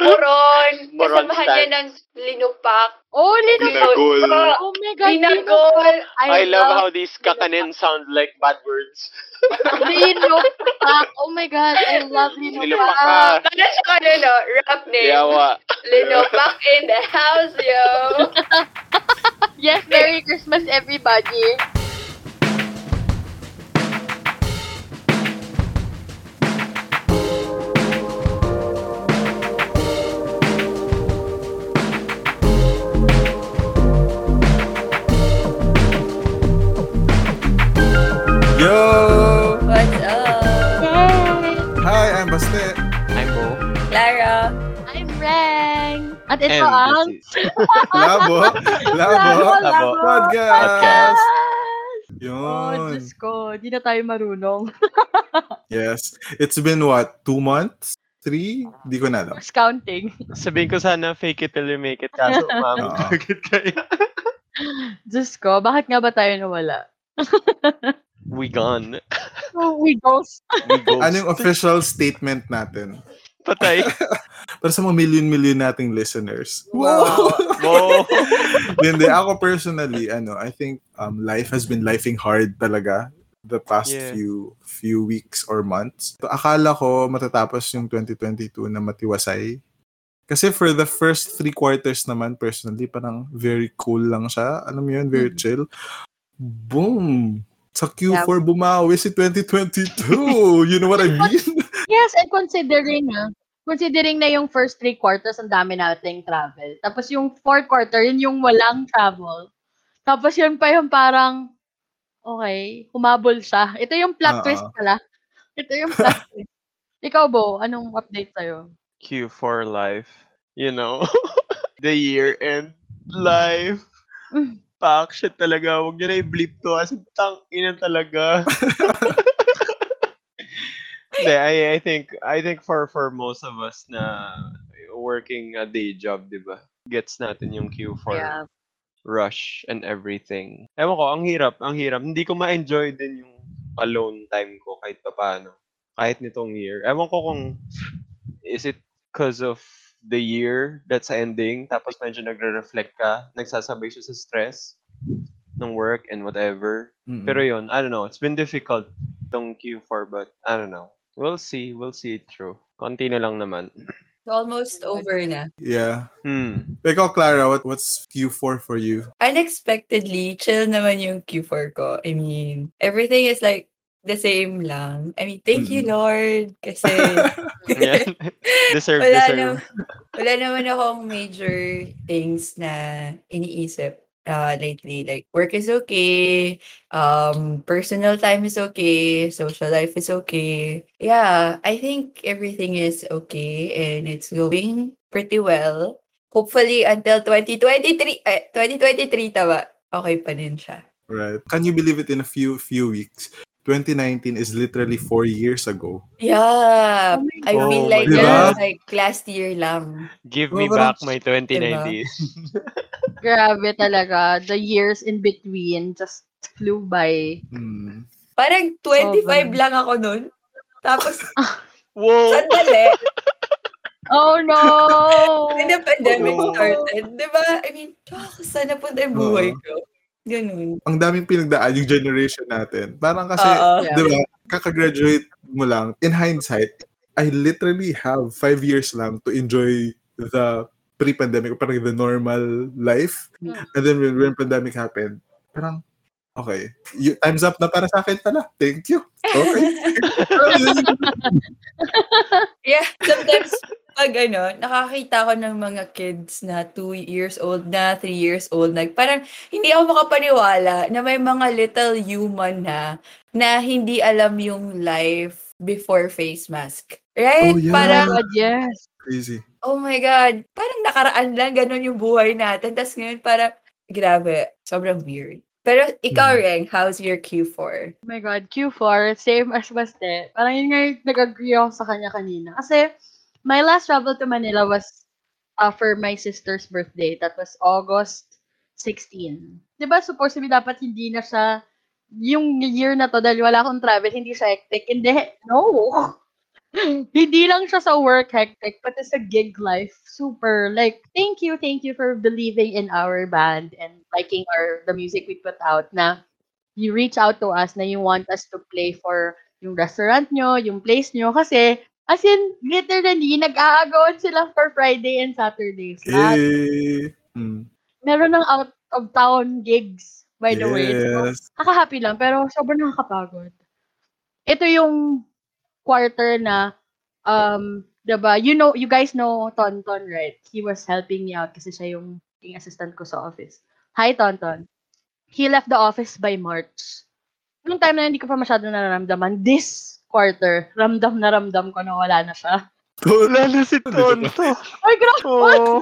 Moron. Moron Kasamahan niya ng linupak. Oh, Lino. Ginagol. Oh my God. Ginagol. I love how these kakanin sound like bad words. Lino. Oh my God. I love Lino. Nilupak ka. Ano siya kanino? Rap name. Yawa. Linupak in the house, yo. Yes, Merry Christmas, everybody. At ito And ang... Labo. Labo. Labo. Podcast. Oh, Yun. Diyos ko. Di na tayo marunong. Yes. It's been what? Two months? Three? Di ko na alam. Who's counting? Sabihin ko sana fake it till you make it. Kaso, ma'am, bakit kaya? Diyos ko, bakit nga ba tayo nawala? We gone. Oh, we ghost. We ghost. Ano yung official statement natin? Patay. Para sa mga million-million nating listeners. Wow. Wow. Hindi, ako personally, ano, I think um, life has been lifing hard talaga the past Yeah. few few weeks or months. So, akala ko matatapos yung 2022 na matiwasay. Kasi for the first three quarters naman, personally, parang very cool lang siya. Alam mo yun, very Mm. chill. Boom! Sa Q4 bumawi si 2022. you know what I mean? Yes, and considering na, considering na yung first three quarters, ang dami nating travel. Tapos yung fourth quarter, yun yung walang travel. Tapos yun pa yung parang, okay, humabol siya. Ito yung plot Oo. twist pala. Ito yung plot twist. Ikaw, Bo, anong update sa'yo? Q4 life. You know? the year end life. Mm. Pak, shit talaga. Huwag niyo na i-bleep to kasi tang ina talaga. Hindi, I, I think I think for for most of us na working a day job, 'di ba? Gets natin yung Q4 Yeah. rush and everything. Ewan ko, ang hirap, ang hirap. Hindi ko ma-enjoy din yung alone time ko kahit papaano. Kahit nitong year. Ewan ko kung is it because of the year that's ending tapos medyo nagre-reflect ka, nagsasabay siya sa stress ng work and whatever. Mm-mm. Pero yun, I don't know. It's been difficult tong Q4 but I don't know. We'll see. We'll see it through. Konti na lang naman. Almost over na. yeah. Hmm. Ikaw, Clara, what, what's Q4 for you? Unexpectedly, chill naman yung Q4 ko. I mean, everything is like the same lang. I mean, thank you, Mm. Lord. Kasi Yan. deserve, wala, deserve. na, wala naman akong major things na iniisip uh, lately. Like, work is okay. Um, personal time is okay. Social life is okay. Yeah, I think everything is okay and it's going pretty well. Hopefully, until 2023, eh, 2023, tama, okay pa din siya. Right. Can you believe it in a few few weeks? 2019 is literally four years ago. Yeah, Oh I feel like Diba? that's like last year lang. Give me Sobrang- back my 2019. Grabe talaga. The years in between just flew by. Hmm. Parang 25 Sobrang- lang ako nun. Tapos, Whoa! sandali, Oh no! when the pandemic started, di ba? I mean, ah, saan napunta yung buhay ko? Ganun. Ang daming pinagdaan yung generation natin. Parang kasi, di ba, kakagraduate mo lang. In hindsight, I literally have five years lang to enjoy the pre-pandemic, parang the normal life. Hmm. And then when, when pandemic happened, parang, okay, you, time's up na para sa akin pala. Thank you. Okay. Yeah, sometimes, pag ano, nakakita ko ng mga kids na 2 years old na, 3 years old na, parang hindi ako makapaniwala na may mga little human na, na hindi alam yung life before face mask. Right? Oh, yeah. Parang, God, yes. Crazy. Oh my God, parang nakaraan lang, ganun yung buhay natin. Tapos ngayon, parang, grabe, sobrang weird. Pero ikaw, Hmm. Reng, how's your Q4? Oh my God, Q4, same as Baste. Parang yun nga yung nag-agree ako sa kanya kanina. Kasi, my last travel to Manila was uh, for my sister's birthday. That was August 16. Di ba, supposed to be dapat hindi na siya, yung year na to, dahil wala akong travel, hindi siya hectic. Hindi, no. hindi lang siya sa work hectic, pati sa gig life. Super. Like, thank you, thank you for believing in our band and liking our the music we put out na you reach out to us na you want us to play for yung restaurant nyo, yung place nyo. Kasi, as in, literally, nag-aagawan sila for Friday and Saturdays. Lahat. Eh, mm. Meron ng out of town gigs, by the way. So, Yes. nakaka-happy lang, pero sobrang nakakapagod. Ito yung quarter na, um, diba, you know, you guys know Tonton, right? He was helping me out kasi siya yung, yung assistant ko sa office. Hi, Tonton. He left the office by March. Nung time na hindi ko pa masyado nararamdaman, this quarter, ramdam na ramdam ko na wala na siya. Wala na si Tonto. Ay, grabe! Oh.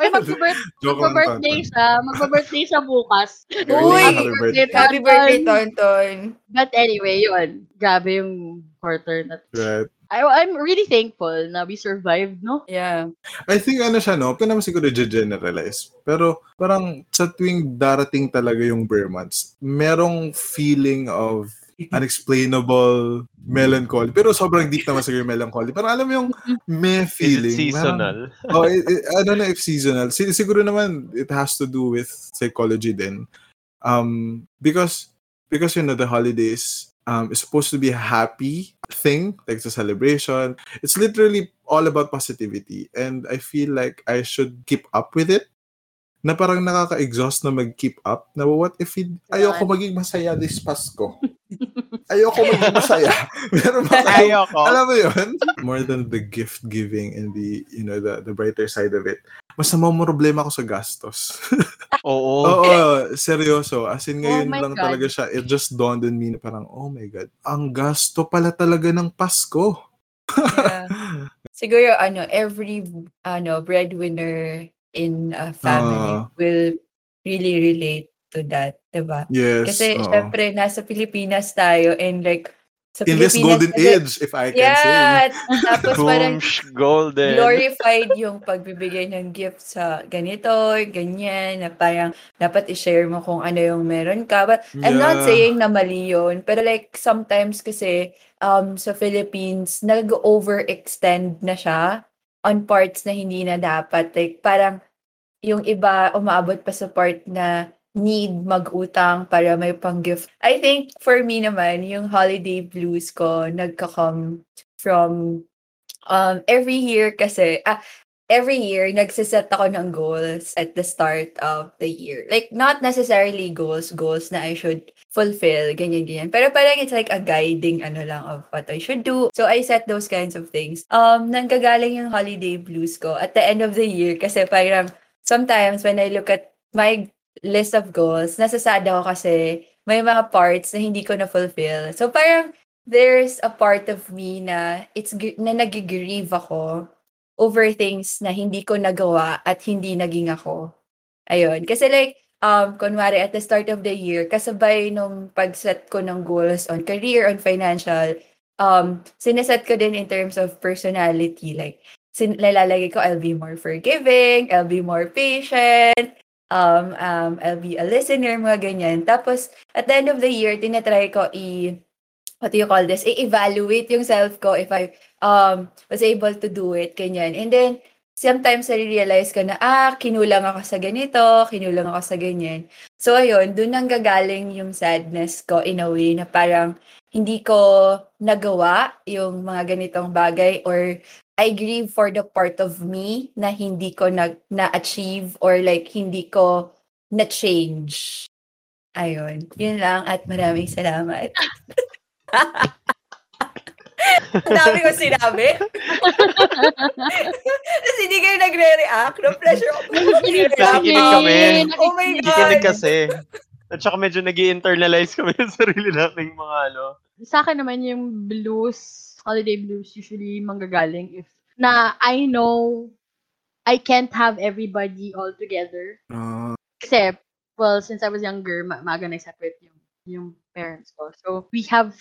Ay, mag-birthday Tonton. siya. Mag-birthday siya bukas. Uy! Happy birthday. Happy birthday, Tonton. But anyway, yun. Grabe yung quarter na. Right. I, I'm really thankful na we survived, no? Yeah. I think ano siya, no? Ito naman siguro generalize. Pero parang sa tuwing darating talaga yung bare months, merong feeling of unexplainable melancholy. Pero sobrang deep naman siguro yung melancholy. Parang alam mo yung may Is it feeling. seasonal? Parang, oh, it, it, I don't know if seasonal. Si- siguro naman it has to do with psychology din. Um, because because you know the holidays um, is supposed to be a happy thing, like it's a celebration. It's literally all about positivity, and I feel like I should keep up with it. Na parang nakaka-exhaust na mag-keep up. Na what if it, ayoko maging masaya this Pasko? ayoko maging masaya. Meron ba kayo- Ayoko. alam mo yun? More than the gift giving and the, you know, the, the brighter side of it. Mas problema ako sa gastos. Oo. Oo, seryoso. As in, ngayon Oh lang God. talaga siya. It just dawned on me na parang, oh my God, ang gasto pala talaga ng Pasko. Yeah. Siguro, ano, every, ano, breadwinner in a family Ah. will really relate to that, diba? Yes. Kasi, oo. syempre, nasa Pilipinas tayo and like, sa In this golden kasi- age, if I can say. Yeah! Tapos parang golden. glorified yung pagbibigay ng gift sa ganito, ganyan, na parang dapat i-share mo kung ano yung meron ka. But I'm not Yeah. saying na mali yun, pero like sometimes kasi um, sa Philippines, nag-overextend na siya on parts na hindi na dapat. Like parang yung iba umaabot pa sa part na need mag-utang para may pang-gift. I think for me naman, yung holiday blues ko nagka-come from um, every year kasi, ah, every year, nagsiset ako ng goals at the start of the year. Like, not necessarily goals, goals na I should fulfill, ganyan, ganyan. Pero parang it's like a guiding ano lang of what I should do. So, I set those kinds of things. Um, nanggagaling yung holiday blues ko at the end of the year kasi parang sometimes when I look at my list of goals, nasasad ako kasi may mga parts na hindi ko na-fulfill. So, parang there's a part of me na it's na nagigrieve ako over things na hindi ko nagawa at hindi naging ako. Ayun. Kasi like, um, kunwari at the start of the year, kasabay nung pag-set ko ng goals on career, on financial, um, sineset ko din in terms of personality. Like, sin nalalagay ko, I'll be more forgiving, I'll be more patient, um, um, I'll be a listener, mga ganyan. Tapos, at the end of the year, tinatry ko i- what do you call this? I-evaluate yung self ko if I um was able to do it, ganyan. And then, sometimes I-realize ko na, ah, kinulang ako sa ganito, kinulang ako sa ganyan. So, ayun, dun nang gagaling yung sadness ko in a way na parang hindi ko nagawa yung mga ganitong bagay or I grieve for the part of me na hindi ko na, na-achieve or like hindi ko na-change. Ayun. Yun lang at maraming salamat. Ang dami ko sinabi. Tapos hindi kayo nagre-react. No pleasure ako. Nakikinig kami. Oh my God. Kikinig kasi. At saka medyo nag internalize kami ng sarili naming mga ano. Sa akin naman yung blues, holiday blues, usually manggagaling if na I know I can't have everybody all together. Ah, Kasi, well, since I was younger, ma maaga nag-separate yung, yung parents ko. So, we have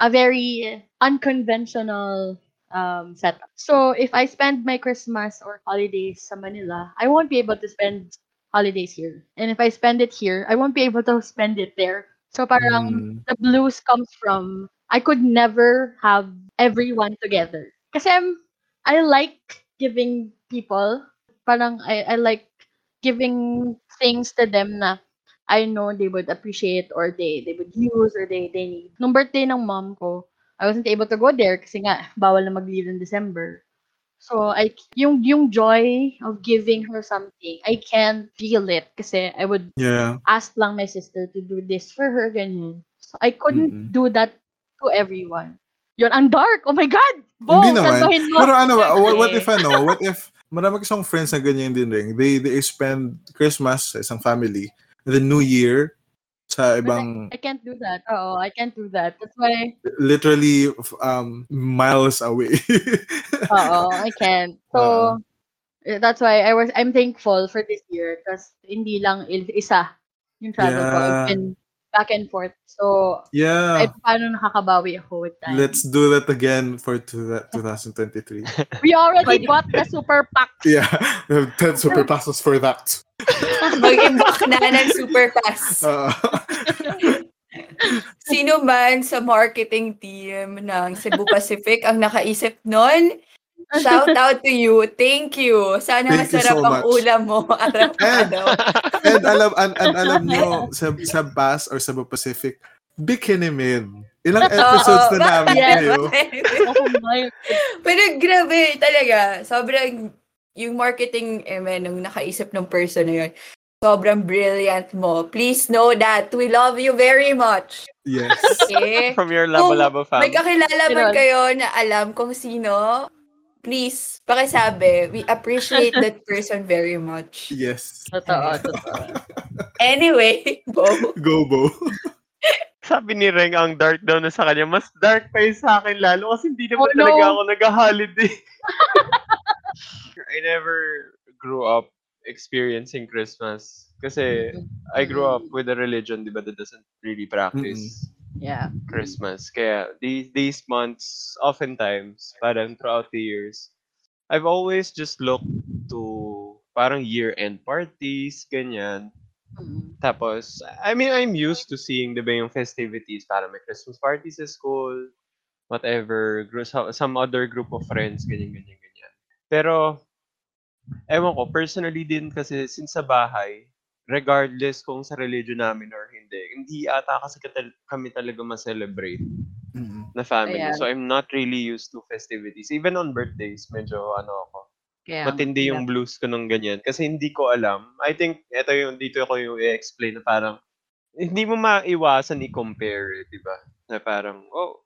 a very unconventional um, setup. So, if I spend my Christmas or holidays sa Manila, I won't be able to spend holidays here. And if I spend it here, I won't be able to spend it there. So, parang mm, the blues comes from I could never have everyone together. Kasi I'm, I like giving people, parang I, I like giving things to them na I know they would appreciate or they they would use or they they need. Nung birthday ng mom ko, I wasn't able to go there kasi nga bawal na mag-leave in December. So I yung yung joy of giving her something, I can feel it kasi I would Yeah. ask lang my sister to do this for her ganyan. So I couldn't Mm-mm. do that to everyone. Yun, ang dark. Oh my God! Bo, Hindi naman. mo. Pero ano, ba, what, what if ano, what if marami kasong friends na ganyan din rin. They they spend Christmas sa isang family, then New Year sa ibang I can't do that. Oh, I can't do that. That's why, literally um miles away. oh, I can't. So, eh, that's why I was, I'm thankful for this year because hindi lang isa yung travel ko. I've been back and forth. So, yeah. kahit paano nakakabawi ako with time. Let's do that again for two, 2023. We already bought the super pack. yeah. We have 10 super passes for that. Mag-imbak na ng super. Uh, Sino man sa marketing team ng Cebu Pacific ang nakaisip nun, shout out to you. Thank you. Sana Thank you masarap so ang much. ulam mo araw-araw. and alam and, and alam nyo, sa, sa BAS or sa Pacific, Bikini Men. Ilang episodes na Oo, namin yes. kayo. Pero grabe talaga. Sobrang yung marketing eh, man, nung nakaisip ng person na yun, sobrang brilliant mo. Please know that. We love you very much. Yes. Okay? From your Kung Labo-Labo May family. kakilala man kayo na alam kung sino, please, pakisabi. We appreciate that person very much. Yes. Totoo, totoo. Anyway, Bo. Go, Bo. Sabi ni Reng, ang dark daw na sa kanya. Mas dark pa yun sa akin lalo kasi hindi naman Oh, no. talaga ako nag-holiday. I never grew up experiencing Christmas. Kasi I grew up with a religion, di ba, that doesn't really practice Yeah. Christmas. Kaya these, these months, oftentimes, parang throughout the years, I've always just looked to parang year-end parties, ganyan. Mm. Tapos, I mean, I'm used to seeing, di ba, yung festivities, para may Christmas parties sa school, whatever, gr- so- some other group of friends, ganyan, ganyan, ganyan. Pero, ewan ko, personally din kasi, since sa bahay, regardless kung sa religion namin or hindi, hindi ata kasi katal- kami talaga ma-celebrate Mm. na family. Ayan. So, I'm not really used to festivities. Even on birthdays, medyo ano ako, Kaya, matindi yung blues ko nung ganyan. Kasi hindi ko alam. I think, ito yung, dito ko yung i-explain na parang, hindi mo maiwasan i-compare, eh, di ba? Na parang, oh,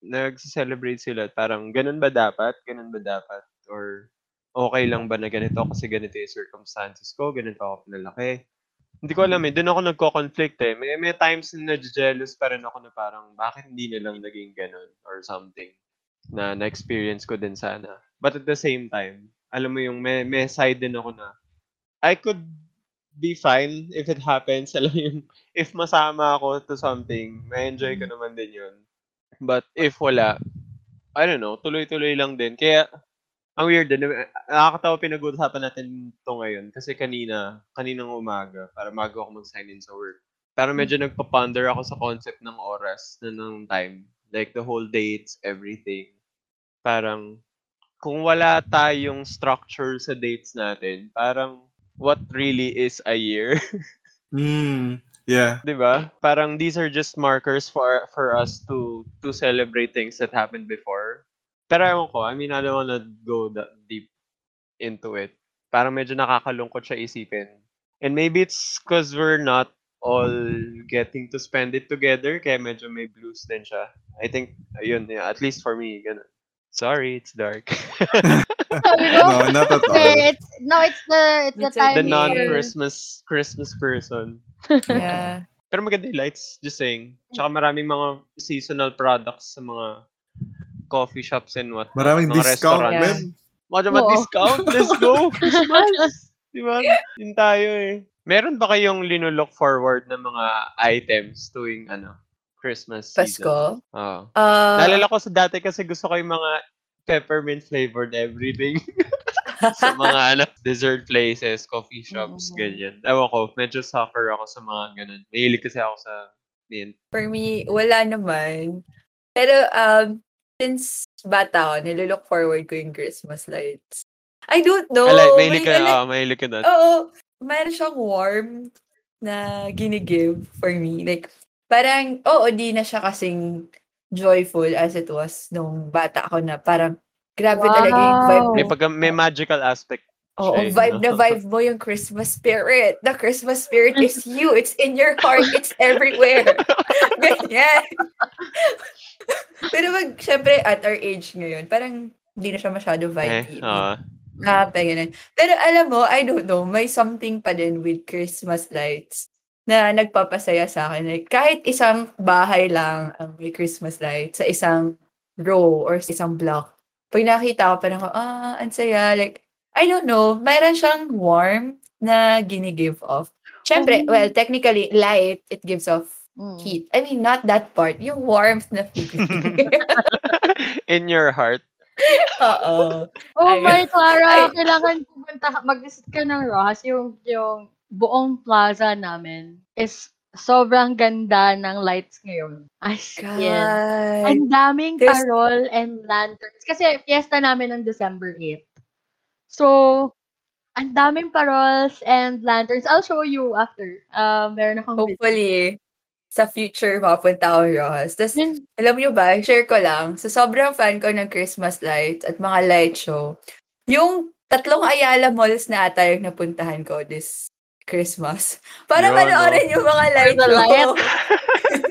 nag-celebrate sila. Parang, ganun ba dapat? Ganun ba dapat? Or, okay lang ba na ganito kasi ganito yung circumstances ko, ganito ako pinalaki. Hindi ko alam eh, doon ako nagko-conflict eh. May, may times na jealous pa rin ako na parang, bakit hindi nilang naging ganun or something na na-experience ko din sana. But at the same time, alam mo yung may, may side din ako na I could be fine if it happens. Alam mo yung, if masama ako to something, may enjoy ko naman din yun. But if wala, I don't know, tuloy-tuloy lang din. Kaya, ang weird din, eh, nakakatawa pinag-uusapan natin to ngayon. Kasi kanina, kaninang umaga, para mago ako mag-sign in sa work. Pero medyo nagpa-ponder ako sa concept ng oras na ng time. Like the whole dates, everything. Parang, kung wala tayong structure sa dates natin, parang, what really is a year? Mm. Yeah. 'di ba? Parang these are just markers for for us to to celebrate things that happened before. Pero ewan ko, I mean, I don't wanna go that deep into it. Parang medyo nakakalungkot siya isipin. And maybe it's because we're not all getting to spend it together, kaya medyo may blues din siya. I think, ayun, yeah, at least for me, ganun. Sorry, it's dark. No, not at all. it's, no, it's the, it's the It's time The non-Christmas Christmas person. Yeah. Pero maganda yung lights, just saying. Tsaka maraming mga seasonal products sa mga coffee shops and what. Maraming mga discount, restaurants. man. Mga Oo. discount, let's go! Christmas! Di ba? Yun tayo eh. Meron ba kayong linulook forward na mga items tuwing ano, Christmas season? Pasko. Oo. Uh, Naalala ko sa dati kasi gusto ko yung mga peppermint flavored everything. sa mga ano, dessert places, coffee shops, Mm. ganyan. Ewan ko, medyo sucker ako sa mga ganun. Mahilig kasi ako sa mint. For me, wala naman. Pero, um, since bata ako, nililook forward ko yung Christmas lights. I don't know. I like, mahilig ka, may- ah, mahilig ka doon. Oo. Mayroon siyang warm na ginigive for me. Like, parang, oo, di na siya kasing joyful as it was nung bata ako na parang grabe talaga yung vibe. Wow. May, pagka, may magical aspect. Oo, eh, vibe na vibe mo yung Christmas spirit. The Christmas spirit is you. It's in your heart. It's everywhere. Ganyan. Pero mag, syempre, at our age ngayon, parang hindi na siya masyado Eh, vibey. oo. Ah, ganun. Pero alam mo, I don't know, may something pa din with Christmas lights na nagpapasaya sa akin. Like, kahit isang bahay lang ang may Christmas lights sa isang row or sa isang block. Pag nakita ko, parang, ah, ang saya. Like, I don't know, mayroon siyang warm na gini-give off. Siyempre, Oh. well, technically, light, it gives off Mm. heat. I mean, not that part. Yung warmth na feeling. In your heart. Oo. Oh my Clara, Ay. kailangan pumunta ka, mag-visit ka ng Ross. Yung, yung buong plaza namin is sobrang ganda ng lights ngayon. As. God. Ang daming There's- parol and lanterns. Kasi fiesta namin ng December 8. So, ang daming parols and lanterns. I'll show you after. Um, meron akong video. Hopefully, sa future, mapunta ako Rojas. Tapos, Yun- alam niyo ba, share ko lang, sa sobrang fan ko ng Christmas lights at mga light show, yung tatlong Ayala malls na ata yung napuntahan ko this Christmas. Para Yun, panoorin yung mga light show. light.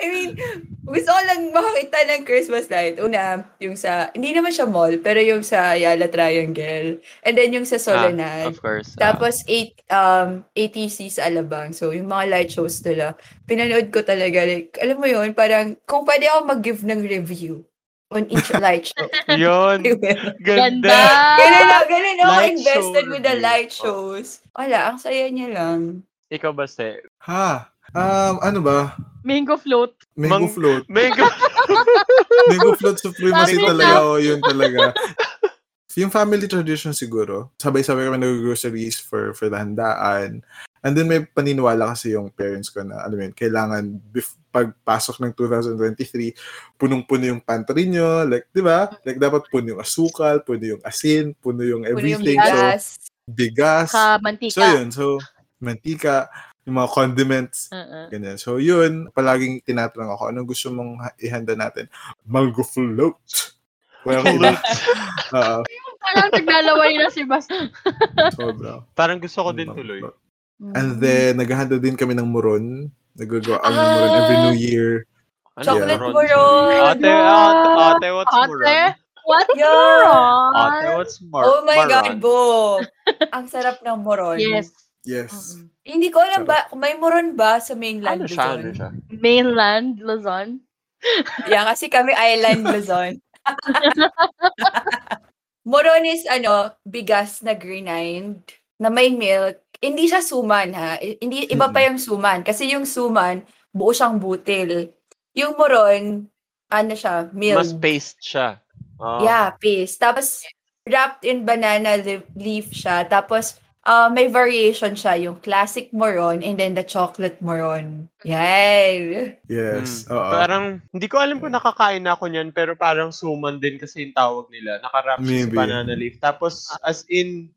I mean, gusto ko lang makakita ng Christmas light. Una, yung sa, hindi naman siya mall, pero yung sa Ayala Triangle. And then yung sa Solanad. Ah, of course. ah. Tapos, eight, um, ATC sa Alabang. So, yung mga light shows nila, pinanood ko talaga. Like, alam mo yun, parang, kung pwede ako mag-give ng review on each light show. Yun. Will. Ganda. ganun na, ganun ako Light invested show with the light shows. Wala, ang saya niya lang. Ikaw ba, Ste? Ha? Um, ano ba? Mango float. Mango Mang- float. Mango. Mango float supremacy Sabi talaga. Oh, yun talaga. yung family tradition siguro, sabay-sabay kami nag-groceries for, for the handaan. And then may paniniwala kasi yung parents ko na, alam mo yun, kailangan bef- pagpasok ng 2023, punong-puno yung pantry nyo. Like, di ba? Like, dapat puno yung asukal, puno yung asin, puno yung Puno yung everything. So, bigas. bigas. Ka mantika. So, yun. So, mantika, yung mga condiments, Uh-uh. Ganyan. So, yun, palaging tinatanong ako, anong gusto mong ha- ihanda natin? Mango float. Walang iba. Oo, Parang naglalaway na si Bas. sobra. Parang gusto ko din tuloy. float. And then, naghahanda din kami ng muron. Nagagawa kami ng muron Ah! every New Year. Ano, Chocolate Ron? moron. Ate, ate, ate, what's Ate, moron? what Yeah. Ate, what's mar- Oh my God, maron? Bo! ang sarap ng moron. Yes. Yes. Mm-mm. Hindi ko alam ba, kung may moron ba sa mainland Ano siya, ano siya? Mainland, Luzon. Yeah, kasi kami island Luzon. moron is ano, bigas na grind na may milk. Hindi siya suman ha. Hindi iba pa yung suman kasi yung suman buo siyang butil. Yung moron ano siya, milk. Mas paste siya. Oh. Yeah, paste. Tapos, wrapped in banana leaf, leaf siya. Tapos, uh, may variation siya. Yung classic moron and then the chocolate moron. Yan. Yes. Mm. Oo. Parang, hindi ko alam kung nakakain na ako niyan, pero parang suman din kasi yung tawag nila. Nakarap siya sa banana leaf. Tapos, as in,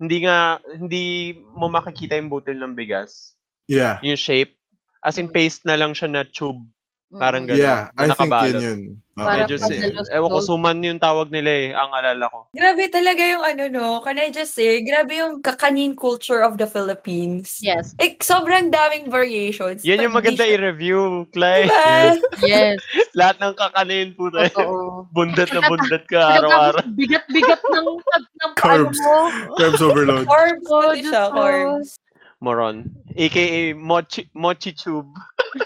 hindi nga, hindi mo makikita yung butil ng bigas. Yeah. Yung shape. As in, paste na lang siya na tube. Parang Mm. ganun. Yeah. I think nakabalot. yun yun. Oo. Parang Medyo, si, ewan ko, suman yung tawag nila eh, ang alala ko. Grabe talaga yung ano no. Can I just say, grabe yung kakanin culture of the Philippines. Yes. Like, sobrang daming variations. Yan yung maganda siya- i-review, Clay. Diba? Yes. Lahat ng kakanin po tayo. Totoo. bundat na bundat ka araw-araw. bigat-bigat ng, ng paano Carbs. mo. Carbs overload. Carbs Oh, pati siya. Moron. AKA Mochi, Mochi Tube.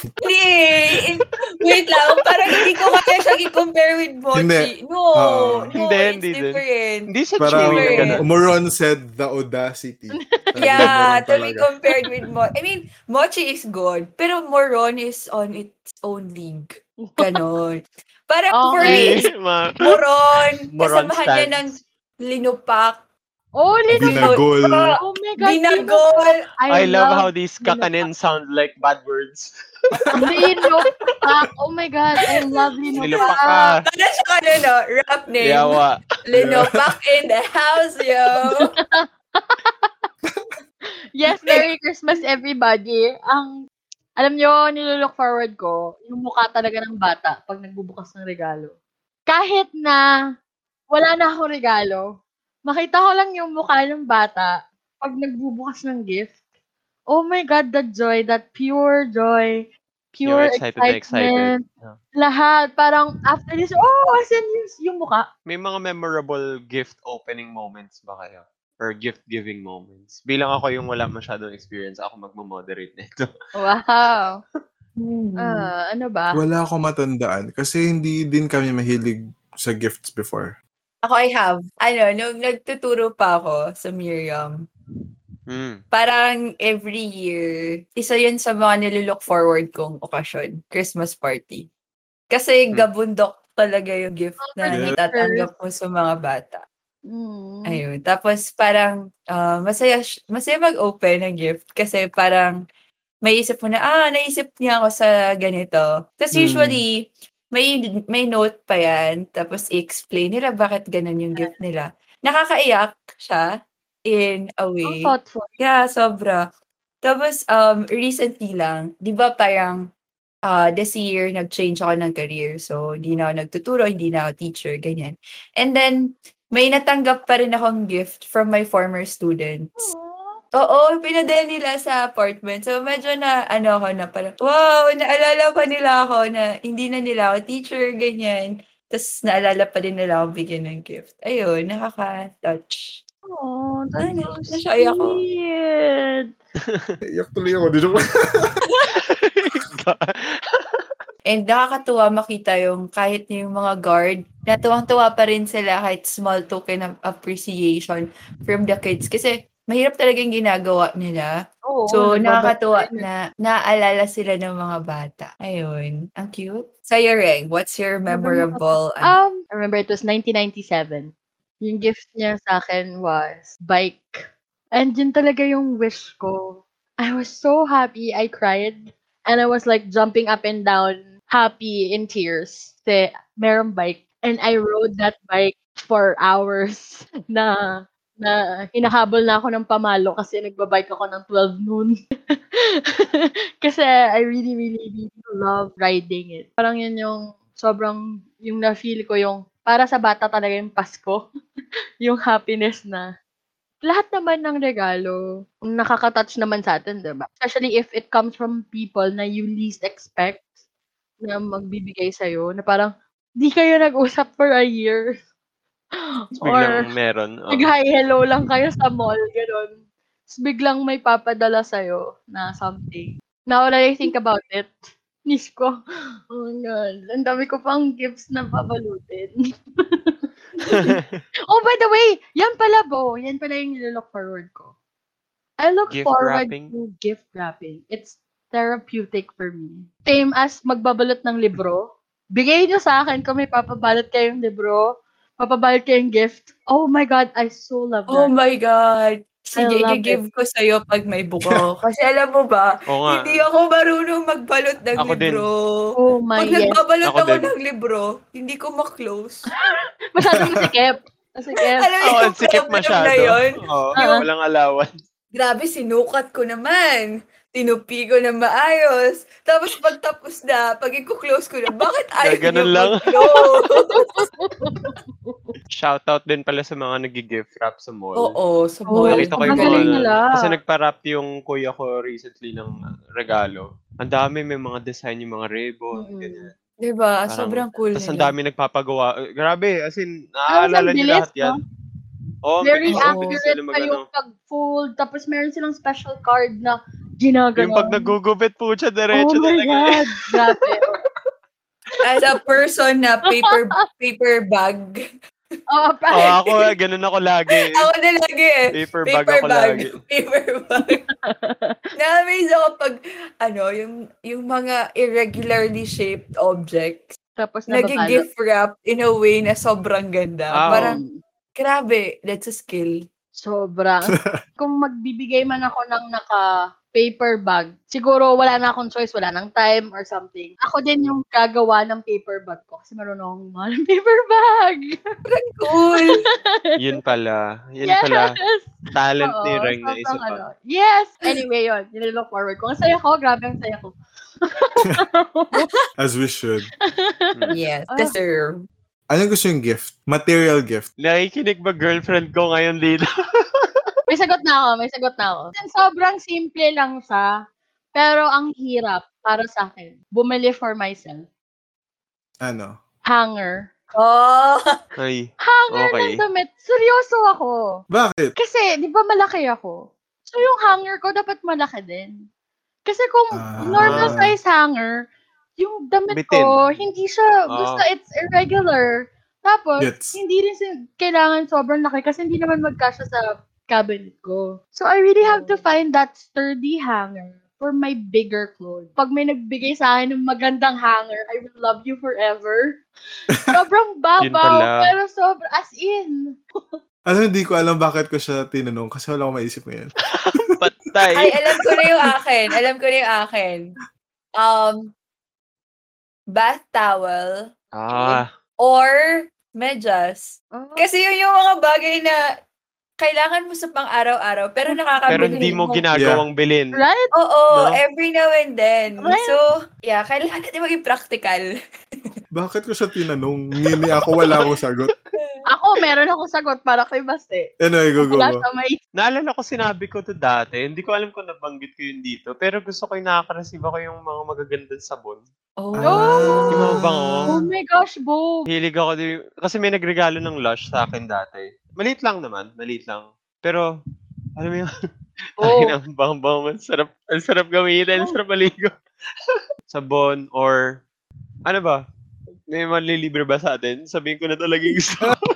Hindi. eh. Wait lang. Parang hindi ko kaya siya i-compare with mochi. Hindi. No. Oo. no, Hindi, it's hindi din. different. Hindi sa Parang Different. Moron said the audacity. Yeah, to be compared with mochi. I mean, mochi is good, pero moron is on its own league. Ganon. Parang for me, Okay. is Ma- moron. Moron Kasamahan niya ng stands. linupak Oh, Lino. Binagol. Oh my God. Binagol! I, love how these kakanin sound like bad words. Lino Pak. Oh my God. I love Lino Nilupak Pak. ka. Ano siya ano, no? Rap name. Yawa. Linopak in the house, yo! Yes, Merry Christmas everybody. Ang alam nyo, nilook forward ko, yung mukha talaga ng bata pag nagbubukas ng regalo. Kahit na wala na ako regalo, makita ko lang yung mukha ng bata pag nagbubukas ng gift. Oh my God, that joy, that pure joy, pure You're excited excitement. excited. Yeah. Lahat, parang after this, oh, as in yung, yung mukha. May mga memorable gift opening moments ba kayo? Or gift giving moments? Bilang ako yung wala masyadong experience, ako magmo-moderate nito. Wow. Hmm. Ah, ano ba? Wala ako matandaan kasi hindi din kami mahilig sa gifts before. Ako, I have. Ano, nung nagtuturo pa ako sa Miriam, Hmm. parang every year, isa yun sa mga nilulook forward kong okasyon, Christmas party. Kasi Hmm. gabundok talaga yung gift na Yeah. natatanggap mo sa mga bata. Mm. Ayun. Tapos parang ah, masaya, masaya mag-open ng gift kasi parang may isip mo na, ah, naisip niya ako sa ganito. Tapos Hmm. usually, may, may note pa yan. Tapos i-explain nila bakit ganun yung gift nila. Nakakaiyak siya in a Ang way. thoughtful. Yeah, sobra. Tapos, um, recently lang, di ba parang uh, this year, nag-change ako ng career. So, hindi na ako nagtuturo, hindi na ako teacher, ganyan. And then, may natanggap pa rin akong gift from my former students. Oo, pinadala nila sa apartment. So, medyo na, ano ako na parang, wow, naalala pa nila ako na hindi na nila ako teacher, ganyan. Tapos, naalala pa din nila ako bigyan ng gift. Ayun, nakaka-touch. Oh, that's Ano, so nashy ako. sweet. Iyak tuloy ako. Dito And nakakatuwa makita yung kahit yung mga guard, natuwang-tuwa pa rin sila kahit small token of appreciation from the kids. Kasi mahirap talaga yung ginagawa nila. Oo, So, nakakatuwa tayo. na naaalala sila ng mga bata. Ayun. Ang cute. Sa'yo, Reng, what's your memorable... ano? Um, I remember it was 1997. Yung gift niya sa akin was bike. And yun talaga yung wish ko. I was so happy. I cried. And I was like jumping up and down, happy in tears. Kasi meron bike. And I rode that bike for hours na na hinahabol na ako ng pamalo kasi nagbabike ako ng 12 noon. kasi I really, really, really love riding it. Parang yun yung sobrang, yung na-feel ko yung para sa bata talaga yung Pasko. yung happiness na lahat naman ng regalo, nakaka-touch naman sa atin, diba? Especially if it comes from people na you least expect na magbibigay sa'yo, na parang, di kayo nag-usap for a year. Or, Biglang meron. oh. nag-hi hello lang kayo sa mall, gano'n. Tapos biglang may papadala sa'yo na something. Now that I think about it, miss ko, oh my God, ang dami ko pang gifts na pabalutin. oh, by the way, yan pala, Bo. Yan pala yung nilook forward ko. I look Gift forward wrapping? to gift wrapping. It's therapeutic for me. Same as magbabalot ng libro. Bigay niyo sa akin kung may papabalot kayong libro, papabalot kayong gift. Oh my God, I so love that. Oh my God! Sige, love i-give ko sa'yo pag may buko. Kasi alam mo ba, Oo nga. hindi ako marunong magbalot ng Ako din. libro. oh my Pag yes. nagbabalot Ako ako din. ng libro, hindi ko ma-close. Masyadong masikip. Masikip. Alam mo yung ang sikip masyado. na yun? Oo, Ah. walang alawan. Grabe, sinukat ko naman. Tinupi ko na maayos. Tapos pagtapos na, pag i-close ko na, bakit ayaw Ganun niyo lang. Shoutout din pala sa mga nag-gift wrap sa mall. Oo, sa mall. Nakita ko yung mga, nila. kasi nagpa-wrap yung kuya ko recently ng uh, regalo. Ang dami, may mga design yung mga ribbon, Mm. ganyan. Diba? Parang- Sobrang cool Tapos ang dami nagpapagawa. Eh, Grabe, as in, naaalala niyo lahat yan. Oo, ang Very bilis accurate pa yung ano. pag-fold. Tapos meron silang special card na ginagawa. Yung pag nagugupit po siya, diretso oh my talaga. God. Grabe. As a person na paper paper bag. Oh, Oo, pa- ako, ganun ako lagi. Ako na lagi eh. Paper bag ako lagi. Paper bag. Na-amaze ako pag, ano, yung, yung mga irregularly shaped objects, Tapos nag-gift wrap in a way na sobrang ganda. Ah, Parang, grabe, that's a skill. Sobra. Kung magbibigay man ako ng naka paper bag, siguro wala na akong choice, wala nang time or something. Ako din yung gagawa ng paper bag ko kasi marunong akong gumawa ng paper bag. Cool. Yun pala. Yun yes! pala. Talent ni Oo, Reng na isa pa. ano. Yes! Anyway, yun. Yun look forward ko. Ang saya ko. Grabe ang saya ko. As we should. yes, Ah. deserve. Ano gusto yung gift? Material gift. Nakikinig ba girlfriend ko ngayon dito? May sagot na ako. May sagot na ako. And sobrang simple lang siya. Pero ang hirap para sa akin. Bumili for myself. Ano? Hanger. Oh, Ay. Hanger Okay. ng damit. Seryoso ako. Bakit? Kasi, di ba malaki ako? So, yung hanger ko dapat malaki din. Kasi kung Ah. normal size hanger, yung damit Bitin. ko, hindi siya, Ah. basta it's irregular. Tapos, Gets. hindi rin sin- kailangan sobrang laki kasi hindi naman magkasya sa cabinet ko. So, I really have to find that sturdy hanger for my bigger clothes. Pag may nagbigay sa akin ng magandang hanger, I will love you forever. Sobrang babaw, pero sobra, as in. Ano, hindi ko alam bakit ko siya tinanong kasi wala akong maisip ngayon. Patay. ay, alam ko na yung akin. Alam ko na yung akin. Um, bath towel ah. or medyas. Oh. Kasi yun yung mga bagay na kailangan mo sa pang-araw-araw pero nakakabili Pero hindi mo ginagawang bilin. Right? Oo, No? every now and then. Right. So, yeah, kailangan natin maging practical. Bakit ko siya tinanong? Ngini ako, wala akong sagot. Ako, meron akong sagot para kay Baste. Anyway, go, go, Wala go. sa may... Naalala ko sinabi ko to dati. Hindi ko alam kung nabanggit ko yun dito. Pero gusto ko yung nakaka-receive ako yung mga magagandang sabon. Oh. Ah. Yung mga bango. Oh my gosh, Bo. Hilig ako di- Kasi may nagregalo ng Lush sa akin dati. Maliit lang naman. Maliit lang. Pero, alam mo yung... Oh. Ay, ang bang-bang. Ang sarap, ang sarap gamitin. Ang sarap maligo. Sabon or... Ano ba? May manlilibre ba sa atin? Sabihin ko na talaga yung gusto ko.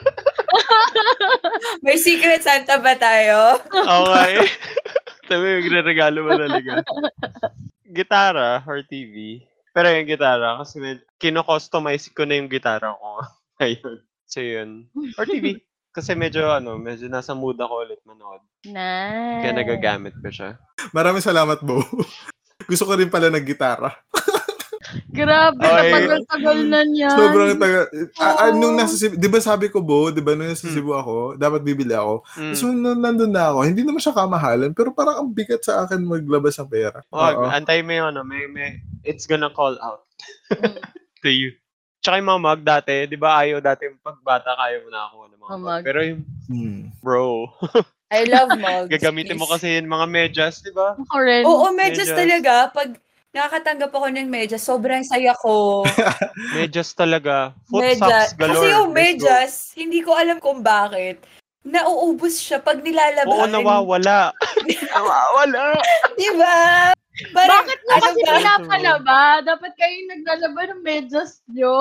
May secret Santa ba tayo? Okay. Sabi, magre-regalo mo talaga. Gitara or TV. Pero yung gitara, kasi med- kino-customize ko na yung gitara ko. Ayun. So yun. Or TV. Kasi medyo ano, medyo nasa mood ako ulit manood. Nice. Kaya nagagamit ko siya. Maraming salamat, Bo. Gusto ko rin pala ng gitara. Grabe, Ay. tagal-tagal na niya. Sobrang taga... Ah, ah, Oo. nung nasa Cebu, di ba sabi ko, Bo, di ba nung nasa Hmm. Cebu ako, dapat bibili ako. Mm. So, nung nandun na ako, hindi naman siya kamahalan, pero parang ang bigat sa akin maglabas ng pera. Wag, Oo. antay mo yung ano, may, may, it's gonna call out to you. Tsaka yung mga mug dati, di ba ayaw dati yung pagbata kaya mo na ako ng mga Oh, mug. Pero yung Hmm. bro, I love mugs. gagamitin mo please. kasi yung mga medyas, di ba? Ako rin. Oo, medyas Medyas. talaga. Pag nakakatanggap ako ng medyas, sobrang saya ko. Medyas talaga. Foot medyas. socks galore. Kasi yung medyas, hindi ko alam kung bakit. Nauubos siya pag nilalaban. Oo, nawawala. nawawala. Di ba? Parang, Bakit mo ano kasi ba? pinapalaba? Dapat kayo naglalaba ng medyas nyo.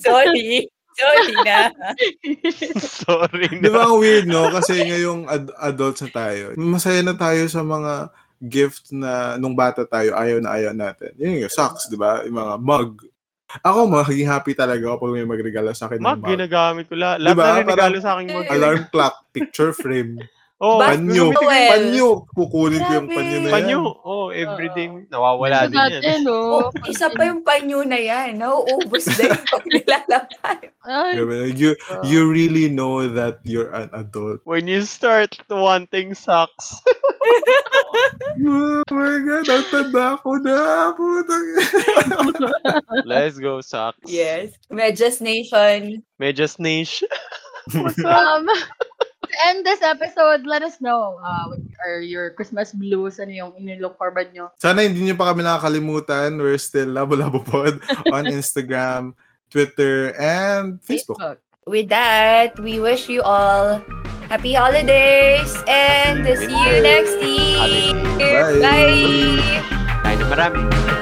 Sorry. Sorry na. Sorry Di ba na. ang weird, no? Kasi ngayong ad- adults na tayo, masaya na tayo sa mga gift na nung bata tayo, ayaw na ayaw natin. Yun yung socks, di ba? Yung mga mug. Ako, magiging happy talaga ako pag may magregalo sa akin ng Mag, mug. ginagamit ko lahat. Lahat Diba? na regalo sa akin mag. Alarm clock, picture frame, Oh, Bas- panyo. Well. Panyo. Kukunin ko yung panyo na yan. panyo. Oh, everyday. Nawawala Sa din yan. dati, no? Oh, isa pa yung panyo na yan. Nauubos din pag nilalaban. Ay, Grabe. You, you really know that you're an adult. When you start wanting socks. Oh my God, ang tanda ko na. Putang. Let's go socks. Yes. Medyas Nation. Medyas niche. um, to end this episode, let us know uh, what are your Christmas blues, ano yung inilook forward nyo. Sana hindi niyo pa kami nakakalimutan. We're still Labo Labo Pod on Instagram, Twitter, and Facebook. With that, we wish you all happy holidays and see you next year. Bye. Bye. Tayo na marami.